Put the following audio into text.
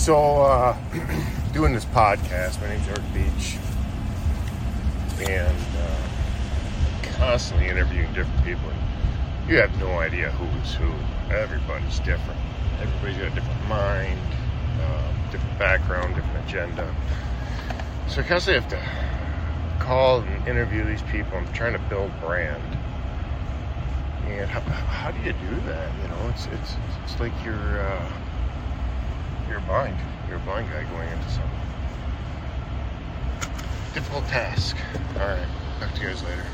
So, uh, doing this podcast, my name's Eric Beach, and uh, constantly interviewing different people. And you have no idea who's who. Everybody's different. Everybody's got a different mind, uh, different background, different agenda. So, I constantly have to call and interview these people. I'm trying to build brand. And how, how do you do that? You know, it's it's it's like you're. You're blind. You're a blind guy going into something. Difficult task. Alright. Talk to you guys later.